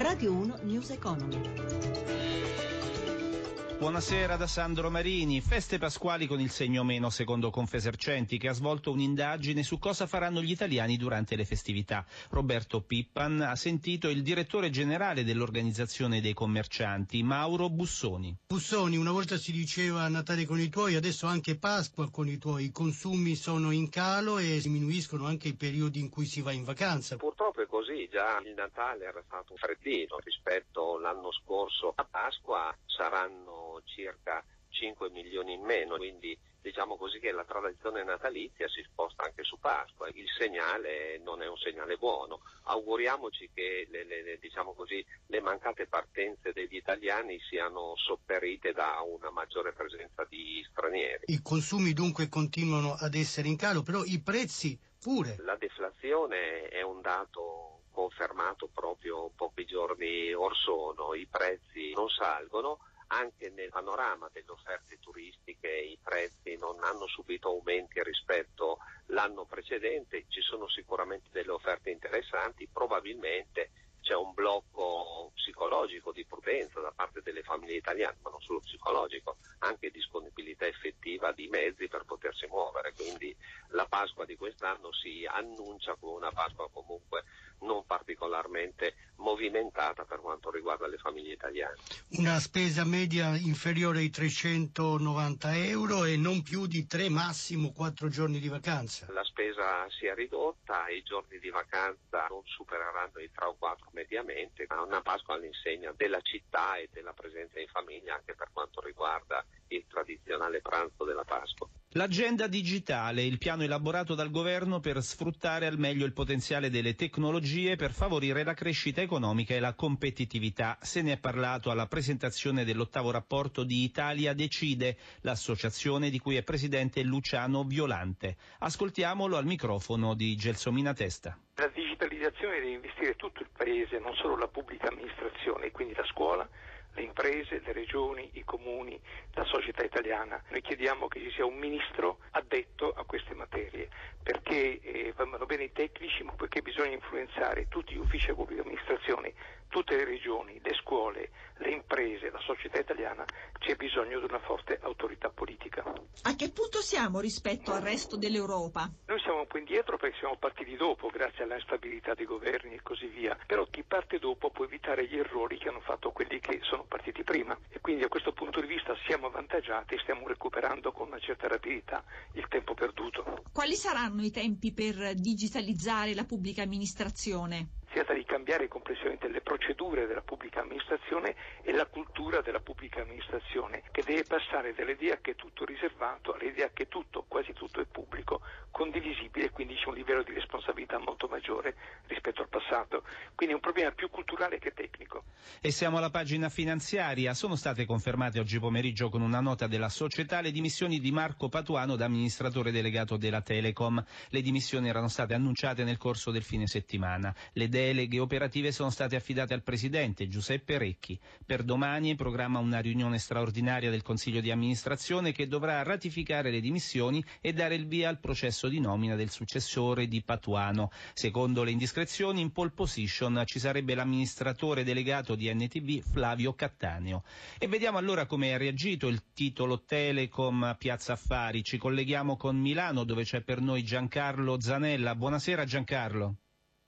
Radio 1 News Economy. Buonasera da Sandro Marini. Feste pasquali con il segno meno secondo Confesercenti che ha svolto un'indagine su cosa faranno gli italiani durante le festività. Roberto Pippan ha sentito il direttore generale dell'organizzazione dei commercianti, Mauro Bussoni. Bussoni, una volta si diceva Natale con i tuoi, adesso anche Pasqua con i tuoi. I consumi sono in calo e diminuiscono anche i periodi in cui si va in vacanza. Purtroppo già il Natale era stato freddino rispetto all'anno scorso. A Pasqua saranno circa 5 milioni in meno, quindi diciamo così che la tradizione natalizia si sposta anche su Pasqua, il segnale non è un segnale buono. Auguriamoci che le, le, diciamo così, le mancate partenze degli italiani siano sopperite da una maggiore presenza di stranieri. I consumi dunque continuano ad essere in calo, però i prezzi pure. La deflazione è un dato confermato proprio pochi giorni or sono, i prezzi non salgono anche nel panorama delle offerte turistiche i prezzi non hanno subito aumenti rispetto all'anno precedente, ci sono sicuramente delle offerte interessanti, probabilmente c'è un blocco psicologico di prudenza da parte delle famiglie italiane, ma non solo psicologico, anche disponibilità effettiva di mezzi per potersi muovere, quindi la Pasqua quest'anno si annuncia come una Pasqua comunque non particolarmente movimentata per quanto riguarda le famiglie italiane. Una spesa media inferiore ai 390 euro e non più di tre, massimo quattro giorni di vacanza. La spesa si è ridotta, i giorni di vacanza non supereranno i 3 o 4 mediamente, ma una Pasqua all'insegna della città e della presenza in famiglia anche per quanto riguarda il tradizionale pranzo della Pasqua. L'agenda digitale, il piano elaborato dal governo per sfruttare al meglio il potenziale delle tecnologie per favorire la crescita economica e la competitività. Se ne è parlato alla presentazione dell'ottavo rapporto di Italia Decide, l'associazione di cui è presidente Luciano Violante. Ascoltiamolo al microfono di Gelsomina Testa. La digitalizzazione deve investire tutto il Paese, non solo la pubblica amministrazione, quindi la scuola, le imprese, le regioni, i comuni, società italiana. Noi chiediamo che ci sia un ministro addetto a queste materie, perché eh, vanno bene i tecnici, ma poiché bisogna influenzare tutti gli uffici di pubblica amministrazione, tutte le regioni, le scuole, le imprese, la società italiana, c'è bisogno di una forte autorità politica. A che punto siamo rispetto al resto dell'Europa? Noi siamo un po' indietro perché siamo partiti dopo, grazie alla instabilità dei governi e così via, però chi parte dopo può evitare gli errori che hanno fatto quelli che sono partiti prima e quindi a questo punto di vista siamo avvantaggiati e stiamo recuperando con una certa rapidità il tempo perduto. Quali saranno i tempi per digitalizzare la pubblica amministrazione? Tratta di cambiare complessivamente le procedure della pubblica amministrazione e la cultura della pubblica amministrazione, che deve passare dall'idea che è tutto riservato all'idea che tutto, quasi tutto è pubblico, condivisibile e quindi c'è un livello di responsabilità molto maggiore rispetto al passato. Quindi è un problema più culturale che tecnico. E siamo alla pagina finanziaria. Sono state confermate oggi pomeriggio con una nota della società le dimissioni di Marco Patuano da amministratore delegato della Telecom. Le dimissioni erano state annunciate nel corso del fine settimana. Le deleghe operative sono state affidate al presidente Giuseppe Recchi. Per domani è programma una riunione straordinaria del Consiglio di amministrazione che dovrà ratificare le dimissioni e dare il via al processo di nomina del successore di Patuano. Secondo le indiscrezioni, in pole position ci sarebbe l'amministratore delegato di NTV Flavio Cattaneo. E vediamo allora come ha reagito il titolo Telecom Piazza Affari. Ci colleghiamo con Milano dove c'è per noi Giancarlo Zanella. Buonasera Giancarlo.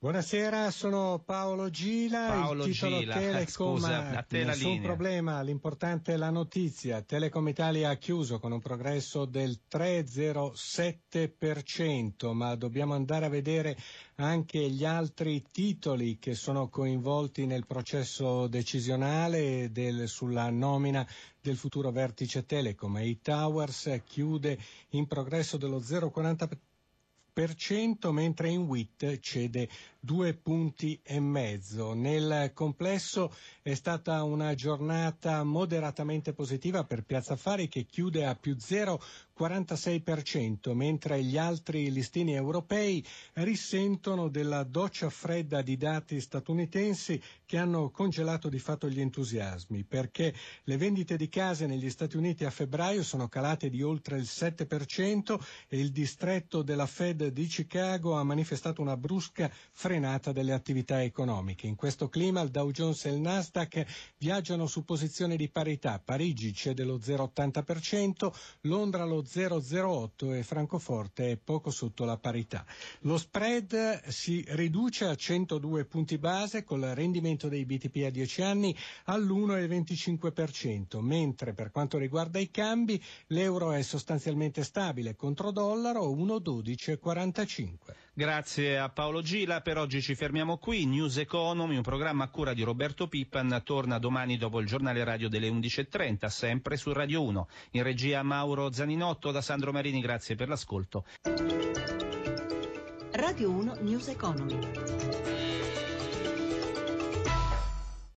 Buonasera, sono Paolo Gila, Paolo il titolo Gila, Telecom, scusa, nessun linea. problema, l'importante è la notizia. Telecom Italia ha chiuso con un progresso del 3,07%, ma dobbiamo andare a vedere anche gli altri titoli che sono coinvolti nel processo decisionale del- sulla nomina del futuro vertice Telecom. E Towers chiude in progresso dello 0,40%, mentre in WIT cede due punti e mezzo. Nel complesso è stata una giornata moderatamente positiva per Piazza Affari che chiude a più 0,46%, mentre gli altri listini europei risentono della doccia fredda di dati statunitensi che hanno congelato di fatto gli entusiasmi, perché le vendite di case negli Stati Uniti a febbraio sono calate di oltre il 7% e il distretto della Fed di Chicago ha manifestato una brusca frenata delle attività economiche. In questo clima il Dow Jones e il Nasdaq viaggiano su posizioni di parità. Parigi cede lo 0,80%, Londra lo 0,08% e Francoforte è poco sotto la parità. Lo spread si riduce a 102 punti base col rendimento dei BTP a 10 anni all'1,25%, mentre per quanto riguarda i cambi l'euro è sostanzialmente stabile contro dollaro 1,1245. Grazie a Paolo Gila, per oggi ci fermiamo qui. News Economy, un programma a cura di Roberto Pippan, torna domani dopo il giornale radio delle 11.30, sempre su Radio 1. In regia Mauro Zaninotto, da Sandro Marini, grazie per l'ascolto. Radio 1 News Economy.